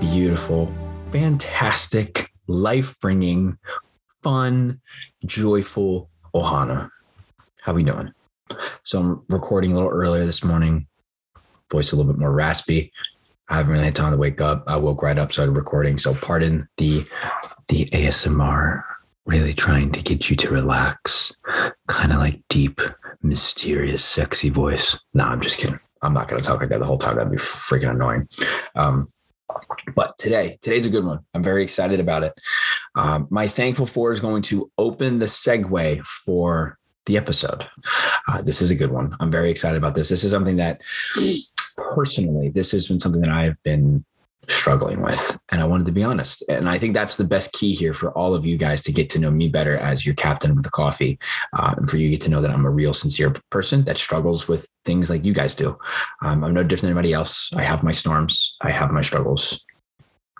beautiful, fantastic, life bringing, fun, joyful Ohana. How we doing? So I'm recording a little earlier this morning. Voice a little bit more raspy. I haven't really had time to wake up. I woke right up, started recording. So pardon the the ASMR. Really trying to get you to relax. Kind of like deep, mysterious, sexy voice. No, I'm just kidding. I'm not going to talk like that the whole time. That'd be freaking annoying. Um, but today, today's a good one. I'm very excited about it. Um, my thankful for is going to open the segue for the episode. Uh, this is a good one. I'm very excited about this. This is something that personally, this has been something that I've been struggling with. And I wanted to be honest. And I think that's the best key here for all of you guys to get to know me better as your captain of the coffee. Uh, and for you to get to know that I'm a real, sincere person that struggles with things like you guys do. Um, I'm no different than anybody else. I have my storms, I have my struggles.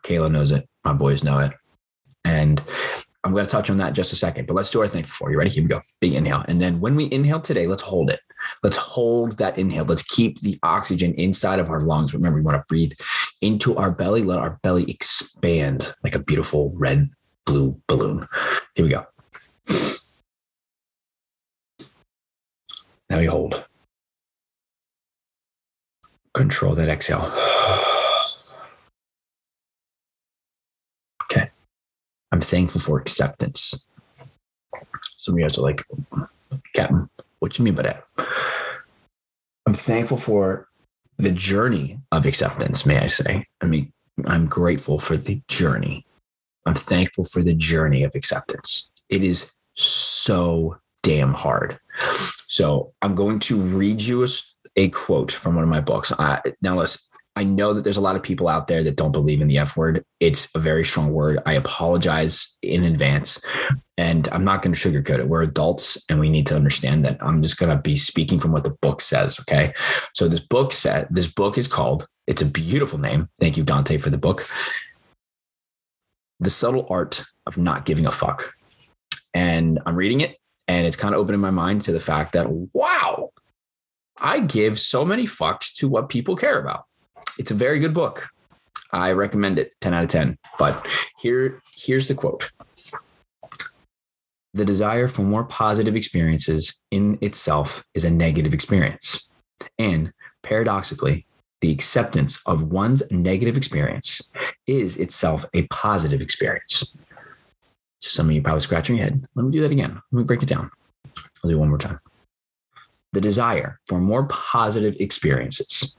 Kayla knows it. My boys know it. And I'm going to touch on that just a second, but let's do our thing for you. Ready? Here we go. Big inhale. And then when we inhale today, let's hold it. Let's hold that inhale. Let's keep the oxygen inside of our lungs. Remember, we want to breathe into our belly. Let our belly expand like a beautiful red, blue balloon. Here we go. Now we hold. Control that exhale. Okay. I'm thankful for acceptance. Some of you guys are like, Captain, what do you mean by that? I'm thankful for the journey of acceptance, may I say. I mean, I'm grateful for the journey. I'm thankful for the journey of acceptance. It is so damn hard. So I'm going to read you a, a quote from one of my books. Uh, now, listen, I know that there's a lot of people out there that don't believe in the F word. It's a very strong word. I apologize in advance. And I'm not going to sugarcoat it. We're adults and we need to understand that I'm just going to be speaking from what the book says. Okay. So this book said, this book is called, it's a beautiful name. Thank you, Dante, for the book. The Subtle Art of Not Giving a Fuck. And I'm reading it and it's kind of opening my mind to the fact that, wow, I give so many fucks to what people care about it's a very good book. I recommend it 10 out of 10. But here, here's the quote. The desire for more positive experiences in itself is a negative experience. And paradoxically, the acceptance of one's negative experience is itself a positive experience. So some of you probably scratching your head. Let me do that again. Let me break it down. I'll do it one more time. The desire for more positive experiences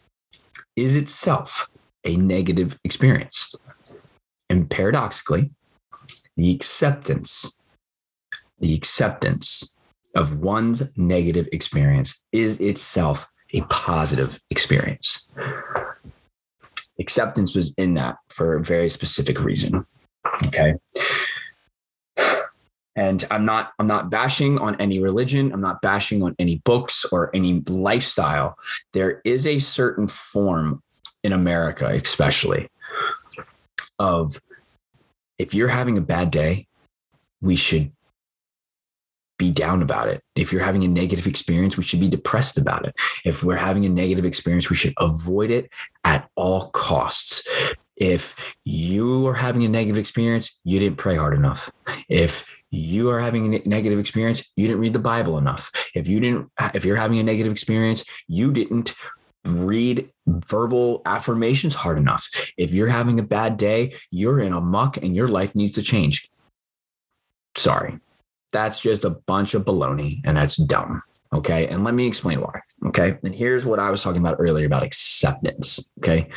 is itself a negative experience. And paradoxically, the acceptance, the acceptance of one's negative experience is itself a positive experience. Acceptance was in that for a very specific reason. Okay. And I'm not I'm not bashing on any religion, I'm not bashing on any books or any lifestyle. There is a certain form in America especially of if you're having a bad day, we should be down about it. If you're having a negative experience, we should be depressed about it. If we're having a negative experience, we should avoid it at all costs. If you are having a negative experience, you didn't pray hard enough. If you are having a negative experience you didn't read the bible enough. If you didn't if you're having a negative experience you didn't read verbal affirmations hard enough. If you're having a bad day you're in a muck and your life needs to change. Sorry. That's just a bunch of baloney and that's dumb. Okay? And let me explain why. Okay? And here's what i was talking about earlier about acceptance. Okay?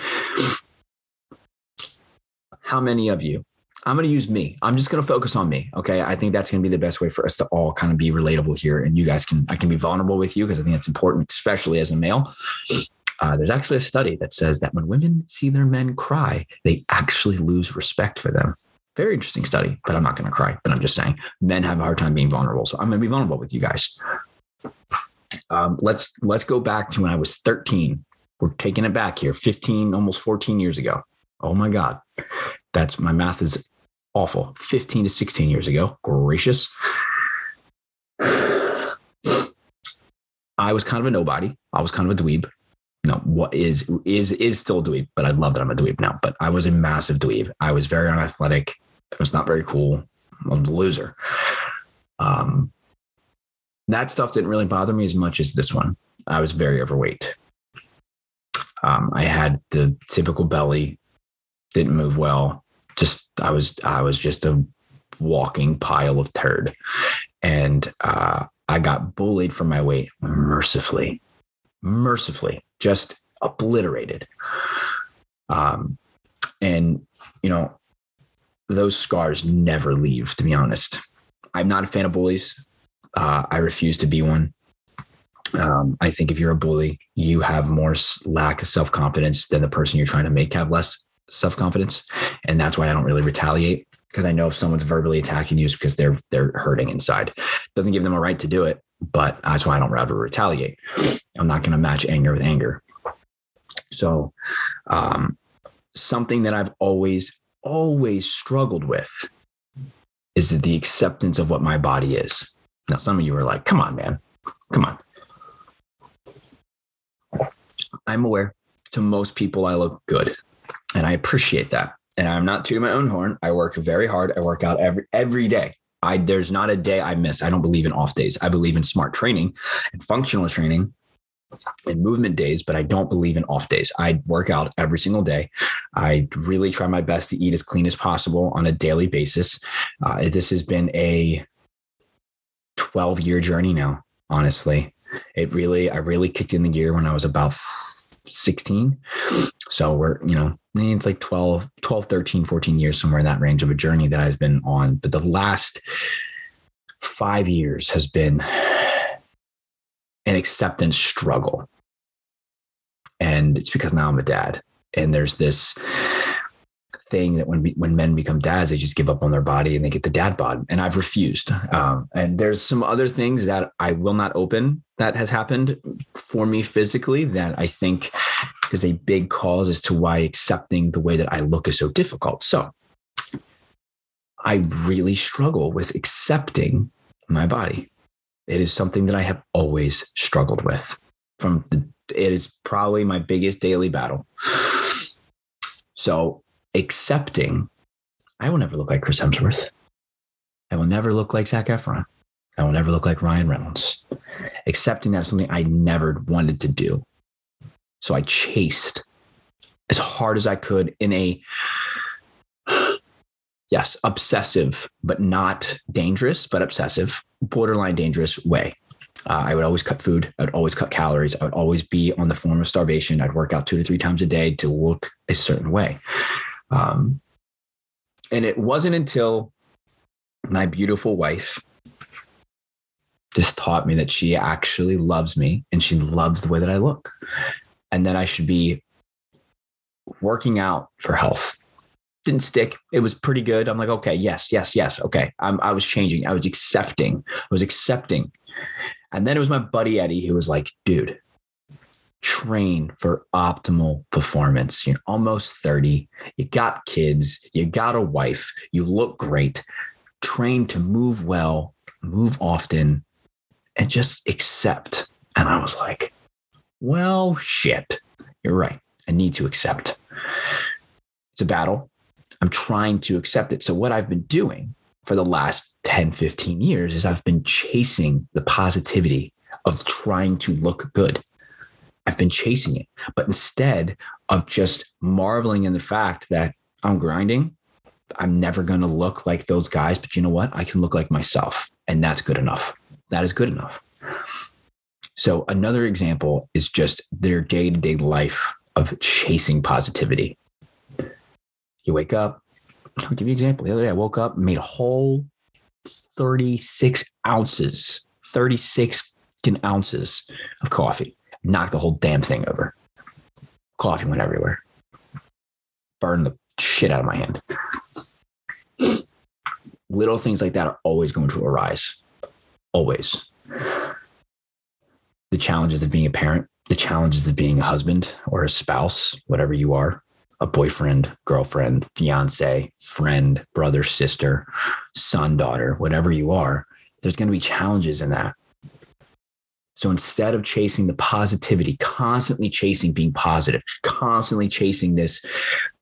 How many of you I'm going to use me. I'm just going to focus on me. Okay. I think that's going to be the best way for us to all kind of be relatable here. And you guys can, I can be vulnerable with you because I think it's important, especially as a male. Uh, there's actually a study that says that when women see their men cry, they actually lose respect for them. Very interesting study, but I'm not going to cry. But I'm just saying men have a hard time being vulnerable. So I'm going to be vulnerable with you guys. Um, let's let's go back to when I was 13. We're taking it back here, 15, almost 14 years ago. Oh my God. That's my math is awful. 15 to 16 years ago. Gracious. I was kind of a nobody. I was kind of a dweeb. no, what is is is still a dweeb, but I love that I'm a dweeb now. But I was a massive dweeb. I was very unathletic. It was not very cool. I was a loser. Um, that stuff didn't really bother me as much as this one. I was very overweight. Um, I had the typical belly, didn't move well. Just I was I was just a walking pile of turd, and uh, I got bullied for my weight mercifully, mercifully, just obliterated. Um, and you know, those scars never leave. To be honest, I'm not a fan of bullies. Uh, I refuse to be one. Um, I think if you're a bully, you have more lack of self confidence than the person you're trying to make have less self confidence, and that's why I don't really retaliate because I know if someone's verbally attacking you, it's because they're they're hurting inside. Doesn't give them a right to do it, but that's why I don't rather retaliate. I'm not going to match anger with anger. So, um, something that I've always always struggled with is the acceptance of what my body is. Now, some of you are like, "Come on, man, come on." I'm aware to most people I look good, and I appreciate that and I'm not tooting my own horn. I work very hard. I work out every every day. I there's not a day I miss. I don't believe in off days. I believe in smart training and functional training and movement days, but I don't believe in off days. I work out every single day. I really try my best to eat as clean as possible on a daily basis. Uh, this has been a 12 year journey now, honestly. It really, I really kicked in the gear when I was about 16. So we're, you know, it's like 12, 12, 13, 14 years, somewhere in that range of a journey that I've been on. But the last five years has been an acceptance struggle. And it's because now I'm a dad. And there's this thing that when when men become dads, they just give up on their body and they get the dad bod. And I've refused. Um, and there's some other things that I will not open that has happened for me physically that I think is a big cause as to why accepting the way that I look is so difficult. So I really struggle with accepting my body. It is something that I have always struggled with. From the, it is probably my biggest daily battle. So accepting, I will never look like Chris Hemsworth. I will never look like Zac Efron. I will never look like Ryan Reynolds. Accepting that is something I never wanted to do. So I chased as hard as I could in a, yes, obsessive, but not dangerous, but obsessive, borderline dangerous way. Uh, I would always cut food. I would always cut calories. I would always be on the form of starvation. I'd work out two to three times a day to look a certain way. Um, and it wasn't until my beautiful wife just taught me that she actually loves me and she loves the way that I look and that I should be working out for health. Didn't stick. It was pretty good. I'm like, okay, yes, yes, yes. Okay. I'm, I was changing. I was accepting. I was accepting. And then it was my buddy Eddie who was like, dude, train for optimal performance. You're almost 30. You got kids. You got a wife. You look great. Train to move well, move often, and just accept. And I was like, well, shit. You're right. I need to accept. It's a battle. I'm trying to accept it. So, what I've been doing for the last 10, 15 years is I've been chasing the positivity of trying to look good. I've been chasing it. But instead of just marveling in the fact that I'm grinding, I'm never going to look like those guys. But you know what? I can look like myself. And that's good enough. That is good enough. So another example is just their day to day life of chasing positivity. You wake up, I'll give you an example. The other day I woke up, made a whole 36 ounces, 36 ounces of coffee, knocked the whole damn thing over. Coffee went everywhere, burned the shit out of my hand. Little things like that are always going to arise. Always the challenges of being a parent, the challenges of being a husband or a spouse, whatever you are, a boyfriend, girlfriend, fiance, friend, brother, sister, son, daughter, whatever you are, there's going to be challenges in that. So instead of chasing the positivity, constantly chasing being positive, constantly chasing this,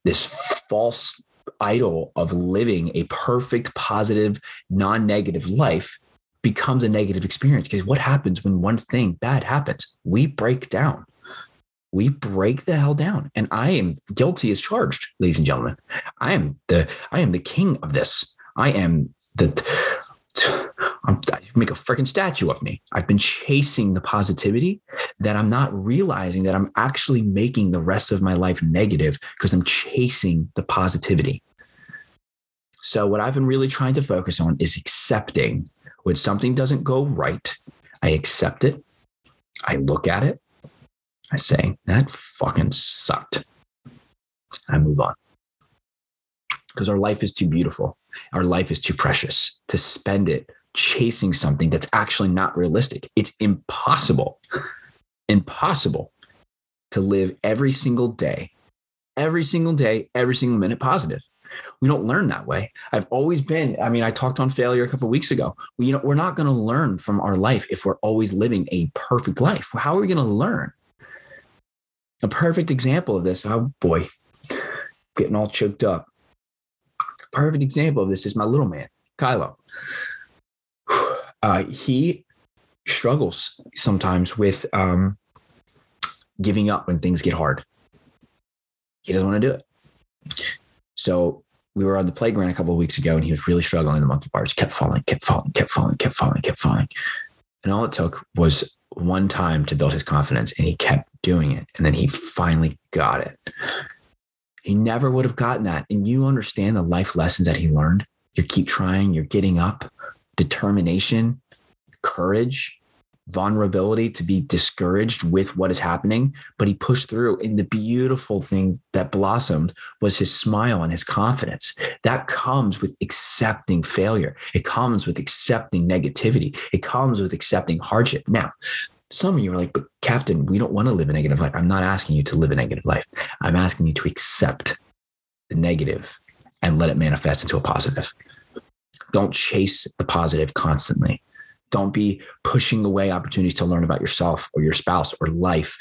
this false idol of living a perfect, positive, non negative life becomes a negative experience. Because what happens when one thing bad happens? We break down. We break the hell down. And I am guilty as charged, ladies and gentlemen. I am the I am the king of this. I am the I'm, I make a freaking statue of me. I've been chasing the positivity that I'm not realizing that I'm actually making the rest of my life negative because I'm chasing the positivity. So, what I've been really trying to focus on is accepting when something doesn't go right. I accept it. I look at it. I say, that fucking sucked. I move on because our life is too beautiful. Our life is too precious to spend it chasing something that's actually not realistic. It's impossible, impossible to live every single day, every single day, every single minute positive. We don't learn that way. I've always been, I mean, I talked on failure a couple weeks ago. We, you know, we're not going to learn from our life if we're always living a perfect life. How are we going to learn? A perfect example of this, oh boy, getting all choked up. Perfect example of this is my little man, Kylo uh, he struggles sometimes with um, giving up when things get hard. He doesn't want to do it. So we were on the playground a couple of weeks ago and he was really struggling the monkey bars, kept falling, kept falling, kept falling, kept falling, kept falling. And all it took was one time to build his confidence and he kept doing it. And then he finally got it. He never would have gotten that. And you understand the life lessons that he learned. You keep trying, you're getting up determination, courage, vulnerability to be discouraged with what is happening, but he pushed through. And the beautiful thing that blossomed was his smile and his confidence. That comes with accepting failure. It comes with accepting negativity. It comes with accepting hardship. Now, some of you are like, but Captain, we don't want to live a negative life. I'm not asking you to live a negative life. I'm asking you to accept the negative and let it manifest into a positive. Don't chase the positive constantly. Don't be pushing away opportunities to learn about yourself or your spouse or life.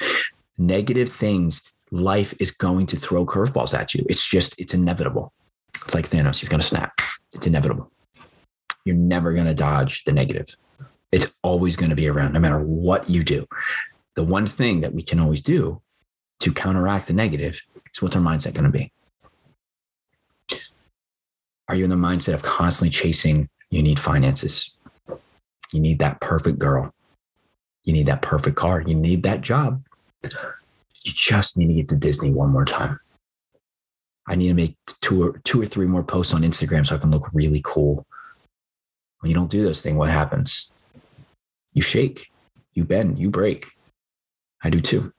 Negative things, life is going to throw curveballs at you. It's just, it's inevitable. It's like Thanos, he's going to snap. It's inevitable. You're never going to dodge the negative. It's always going to be around no matter what you do. The one thing that we can always do to counteract the negative is what's our mindset going to be? Are you in the mindset of constantly chasing? You need finances. You need that perfect girl. You need that perfect car. You need that job. You just need to get to Disney one more time. I need to make two or two or three more posts on Instagram so I can look really cool. When you don't do those things, what happens? You shake, you bend, you break. I do too.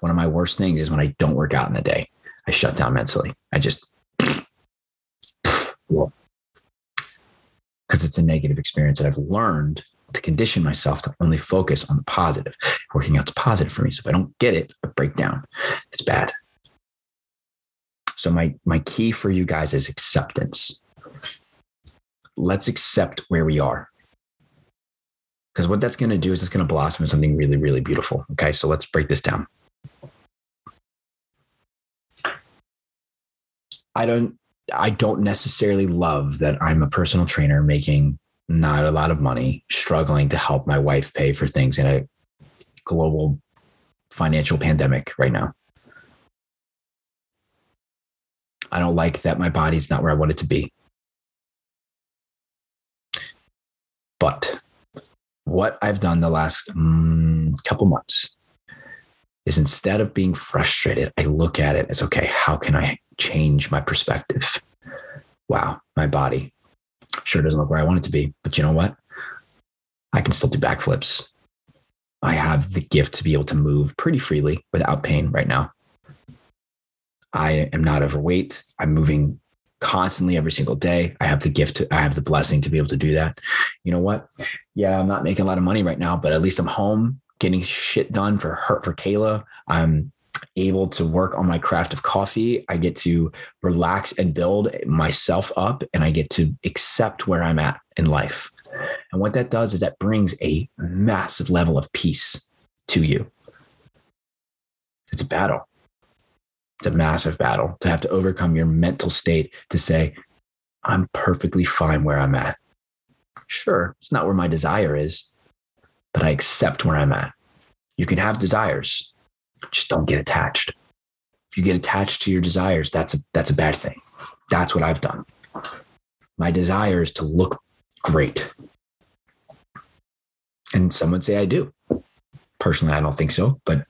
One of my worst things is when I don't work out in the day. I shut down mentally. I just because it's a negative experience that I've learned to condition myself to only focus on the positive. Working out's positive for me. So if I don't get it, I break down. It's bad. So my my key for you guys is acceptance. Let's accept where we are. Because what that's going to do is it's going to blossom into something really, really beautiful. Okay. So let's break this down. I don't I don't necessarily love that I'm a personal trainer making not a lot of money, struggling to help my wife pay for things in a global financial pandemic right now. I don't like that my body's not where I want it to be. But what I've done the last mm, couple months is instead of being frustrated, I look at it as okay, how can I change my perspective? Wow, my body sure doesn't look where I want it to be, but you know what? I can still do backflips. I have the gift to be able to move pretty freely without pain right now. I am not overweight. I'm moving constantly every single day. I have the gift to, I have the blessing to be able to do that. You know what? Yeah, I'm not making a lot of money right now, but at least I'm home getting shit done for her, for Kayla. I'm able to work on my craft of coffee. I get to relax and build myself up and I get to accept where I'm at in life. And what that does is that brings a massive level of peace to you. It's a battle. It's a massive battle to have to overcome your mental state to say, I'm perfectly fine where I'm at. Sure, it's not where my desire is, but I accept where I'm at. You can have desires, just don't get attached. If you get attached to your desires, that's a that's a bad thing. That's what I've done. My desire is to look great. And some would say I do. Personally, I don't think so, but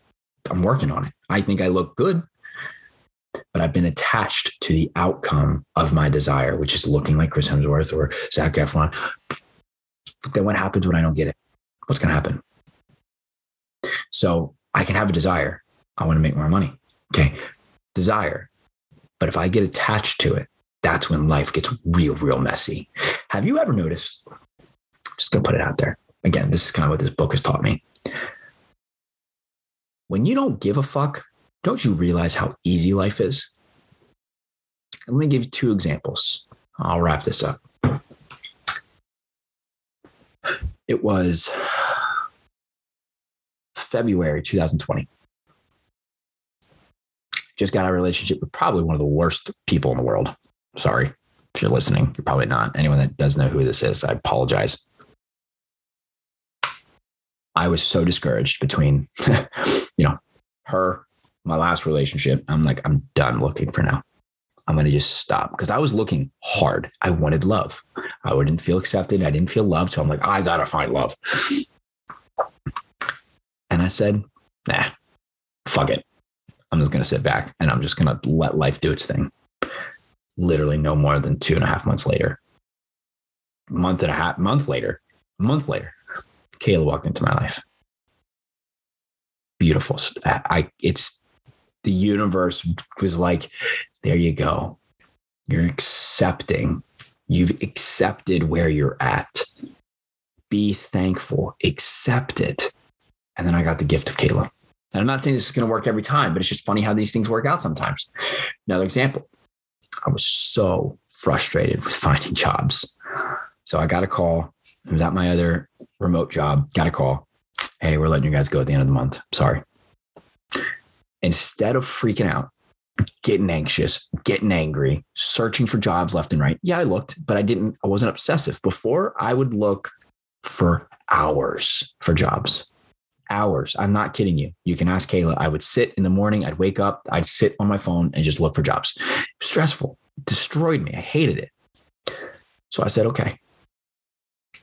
I'm working on it. I think I look good, but I've been attached to the outcome of my desire, which is looking like Chris Hemsworth or Zac Efron. But then what happens when I don't get it? What's going to happen? So I can have a desire. I want to make more money. Okay. Desire. But if I get attached to it, that's when life gets real, real messy. Have you ever noticed? Just gonna put it out there. Again, this is kind of what this book has taught me. When you don't give a fuck, don't you realize how easy life is? Let me give you two examples. I'll wrap this up. It was February 2020. Just got a relationship with probably one of the worst people in the world. Sorry if you're listening. You're probably not. Anyone that does know who this is, I apologize. I was so discouraged between, you know, her, my last relationship. I'm like, I'm done looking for now. I'm going to just stop because I was looking hard. I wanted love. I didn't feel accepted. I didn't feel loved. So I'm like, I got to find love. And I said, nah, fuck it. I'm just going to sit back and I'm just going to let life do its thing. Literally no more than two and a half months later, month and a half, month later, month later, Kayla walked into my life. Beautiful. I, it's the universe was like, there you go. You're accepting. You've accepted where you're at. Be thankful. Accept it. And then I got the gift of Kayla. And I'm not saying this is going to work every time, but it's just funny how these things work out sometimes. Another example I was so frustrated with finding jobs. So I got a call. It was at my other remote job. Got a call. Hey, we're letting you guys go at the end of the month. Sorry. Instead of freaking out, getting anxious, getting angry, searching for jobs left and right. Yeah, I looked, but I didn't, I wasn't obsessive. Before I would look for hours for jobs hours. I'm not kidding you. You can ask Kayla. I would sit in the morning, I'd wake up, I'd sit on my phone and just look for jobs. stressful, destroyed me. I hated it. So I said, okay,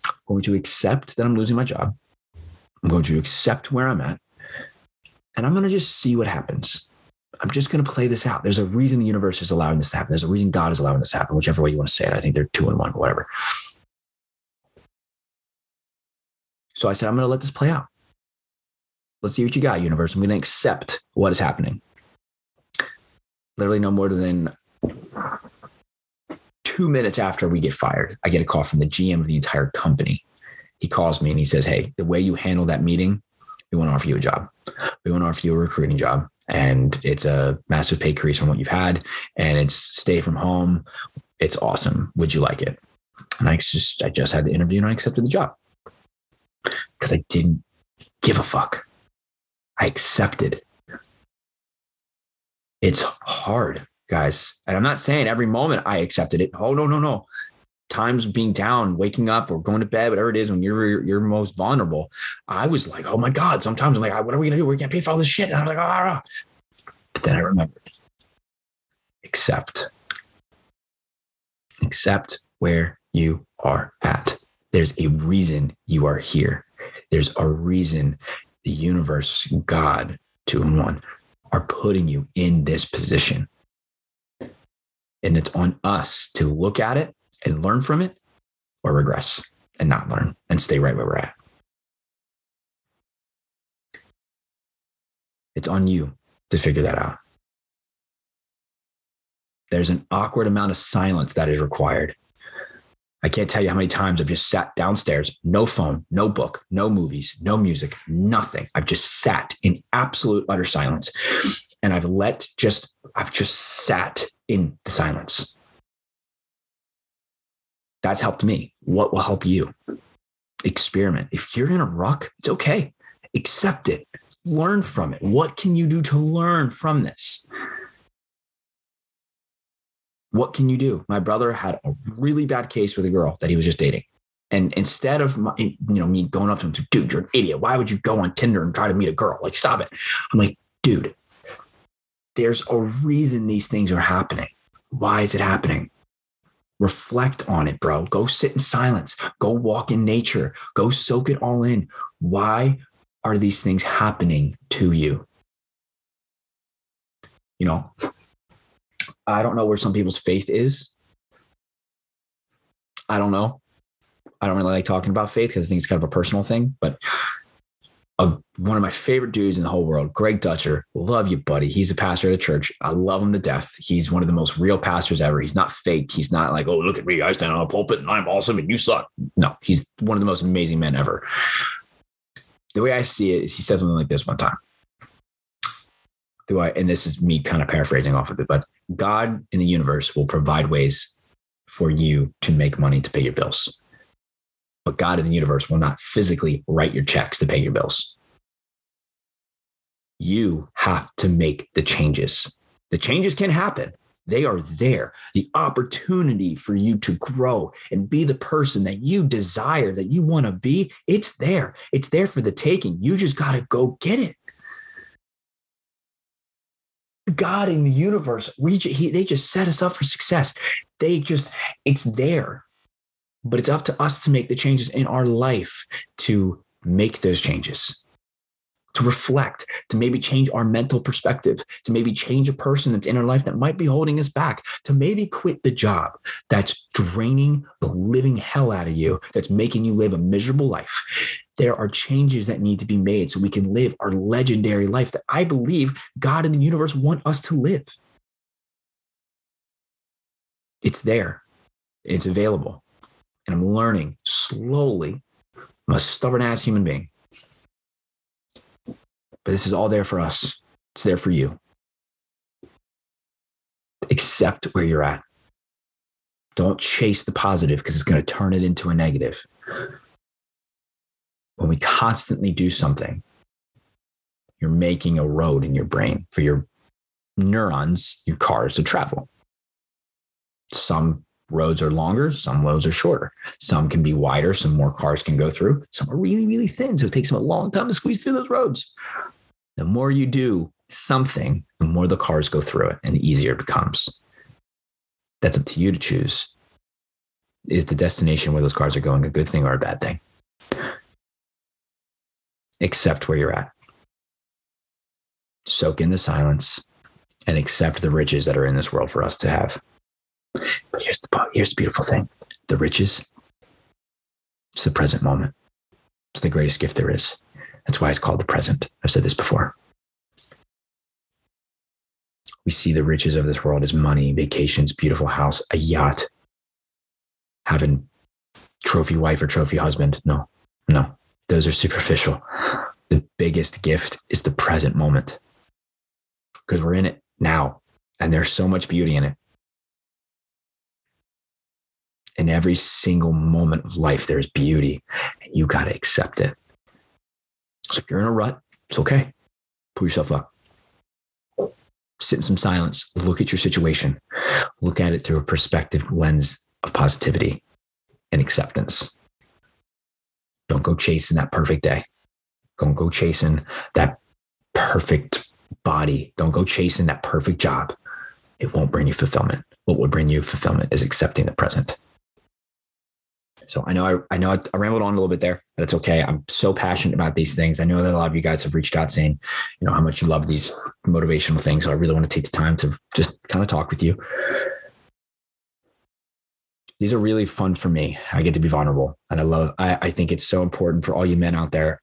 I'm going to accept that I'm losing my job. I'm going to accept where I'm at. And I'm going to just see what happens. I'm just going to play this out. There's a reason the universe is allowing this to happen. There's a reason God is allowing this to happen, whichever way you want to say it. I think they're two and one, whatever. So I said, I'm going to let this play out. Let's see what you got, universe. I'm going to accept what is happening. Literally, no more than two minutes after we get fired, I get a call from the GM of the entire company. He calls me and he says, Hey, the way you handle that meeting, we want to offer you a job. We want to offer you a recruiting job. And it's a massive pay increase from what you've had. And it's stay from home. It's awesome. Would you like it? And I just I just had the interview and I accepted the job. Because I didn't give a fuck. I accepted. It's hard, guys. And I'm not saying every moment I accepted it. Oh, no, no, no. Times being down, waking up, or going to bed, whatever it is, when you're you're most vulnerable. I was like, oh my God. Sometimes I'm like, what are we gonna do? We're gonna pay for all this shit. And I'm like, ah. But then I remembered. Accept. Accept where you are at. There's a reason you are here. There's a reason the universe, God, two and one, are putting you in this position. And it's on us to look at it and learn from it or regress and not learn and stay right where we're at. It's on you to figure that out. There's an awkward amount of silence that is required I can't tell you how many times I've just sat downstairs, no phone, no book, no movies, no music, nothing. I've just sat in absolute utter silence. And I've let just, I've just sat in the silence. That's helped me. What will help you? experiment. If you're in a ruck, it's okay. Accept it. Learn from it. What can you do to learn from this? What can you do? My brother had a really bad case with a girl that he was just dating. And instead of my, you know me going up to him, dude, you're an idiot. Why would you go on Tinder and try to meet a girl? Like, stop it. I'm like, dude, there's a reason these things are happening. Why is it happening? Reflect on it, bro. Go sit in silence. Go walk in nature. Go soak it all in. Why are these things happening to you? You know, I don't know where some people's faith is. I don't know. I don't really like talking about faith because I think it's kind of a personal thing, but a, one of my favorite dudes in the whole world, Greg Dutcher. Love you, buddy. He's a pastor at a church. I love him to death. He's one of the most real pastors ever. He's not fake. He's not like, oh, look at me. I stand on a pulpit and I'm awesome and you suck. No, he's one of the most amazing men ever. The way I see it is he said something like this one time. Do I, and this is me kind of paraphrasing off of it, but God in the universe will provide ways for you to make money to pay your bills but God in the universe will not physically write your checks to pay your bills. You have to make the changes. The changes can happen. They are there. The opportunity for you to grow and be the person that you desire, that you want to be, it's there. It's there for the taking. You just got to go get it. God in the universe, we, he, they just set us up for success. They just, it's there. But it's up to us to make the changes in our life to make those changes, to reflect, to maybe change our mental perspective, to maybe change a person that's in our life that might be holding us back, to maybe quit the job that's draining the living hell out of you, that's making you live a miserable life. There are changes that need to be made so we can live our legendary life that I believe God and the universe want us to live. It's there, it's available and I'm learning slowly. I'm a stubborn ass human being. But this is all there for us. It's there for you. Accept where you're at. Don't chase the positive because it's going to turn it into a negative. When we constantly do something, you're making a road in your brain for your neurons, your cars to travel. Some roads are longer, some roads are shorter. Some can be wider, some more cars can go through. Some are really, really thin. So it takes them a long time to squeeze through those roads. The more you do something, the more the cars go through it and the easier it becomes. That's up to you to choose. Is the destination where those cars are going a good thing or a bad thing? Accept where you're at. Soak in the silence and accept the riches that are in this world for us to have. But here's the here's the beautiful thing: the riches. It's the present moment. It's the greatest gift there is. That's why it's called the present. I've said this before. We see the riches of this world as money, vacations, beautiful house, a yacht, having trophy wife or trophy husband. No, no, those are superficial. The biggest gift is the present moment because we're in it now and there's so much beauty in it in every single moment of life, there's beauty and you got to accept it. So if you're in a rut, it's okay. Pull yourself up. Sit in some silence. Look at your situation. Look at it through a perspective lens of positivity and acceptance. Don't go chasing that perfect day. Don't go chasing that perfect body. Don't go chasing that perfect job. It won't bring you fulfillment. What will bring you fulfillment is accepting the present. So I know I, I know I rambled on a little bit there, but it's okay. I'm so passionate about these things. I know that a lot of you guys have reached out saying, you know, how much you love these motivational things. So I really want to take the time to just kind of talk with you. These are really fun for me. I get to be vulnerable, and I love. I, I think it's so important for all you men out there.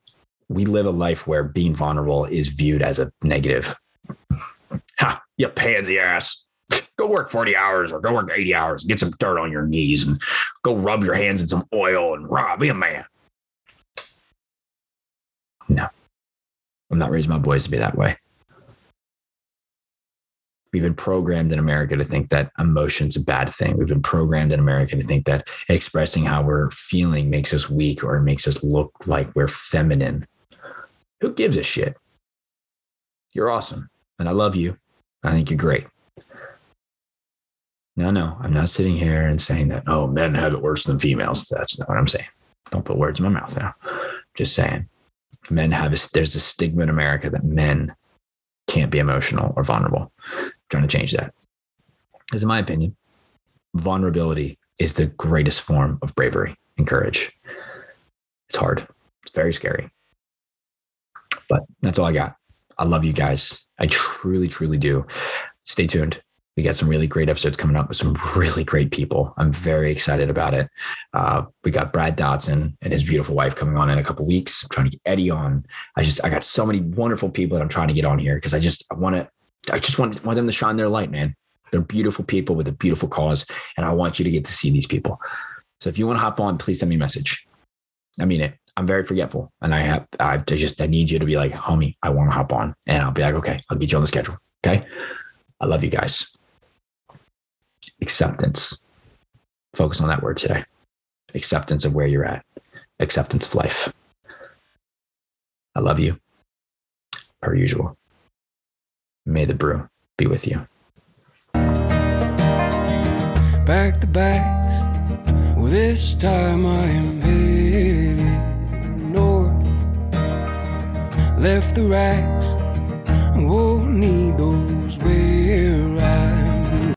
We live a life where being vulnerable is viewed as a negative. Ha! You pansy ass go work 40 hours or go work 80 hours, and get some dirt on your knees and go rub your hands in some oil and rah, be a man. No, I'm not raising my boys to be that way. We've been programmed in America to think that emotion's a bad thing. We've been programmed in America to think that expressing how we're feeling makes us weak or makes us look like we're feminine. Who gives a shit? You're awesome. And I love you. I think you're great. No, no, I'm not sitting here and saying that, oh, men have it worse than females. That's not what I'm saying. Don't put words in my mouth now. Just saying. Men have a, there's a stigma in America that men can't be emotional or vulnerable. I'm trying to change that. Because in my opinion, vulnerability is the greatest form of bravery and courage. It's hard. It's very scary. But that's all I got. I love you guys. I truly, truly do. Stay tuned. We got some really great episodes coming up with some really great people. I'm very excited about it. Uh, we got Brad Dodson and his beautiful wife coming on in a couple weeks. I'm trying to get Eddie on. I just I got so many wonderful people that I'm trying to get on here because I just I want to I just want, want them to shine their light, man. They're beautiful people with a beautiful cause, and I want you to get to see these people. So if you want to hop on, please send me a message. I mean it. I'm very forgetful, and I have I just I need you to be like, homie, I want to hop on, and I'll be like, okay, I'll get you on the schedule. Okay, I love you guys acceptance. Focus on that word today. Acceptance of where you're at, acceptance of life. I love you, per usual. May the brew be with you. Back the backs. Well, this time I am headed north. Left the racks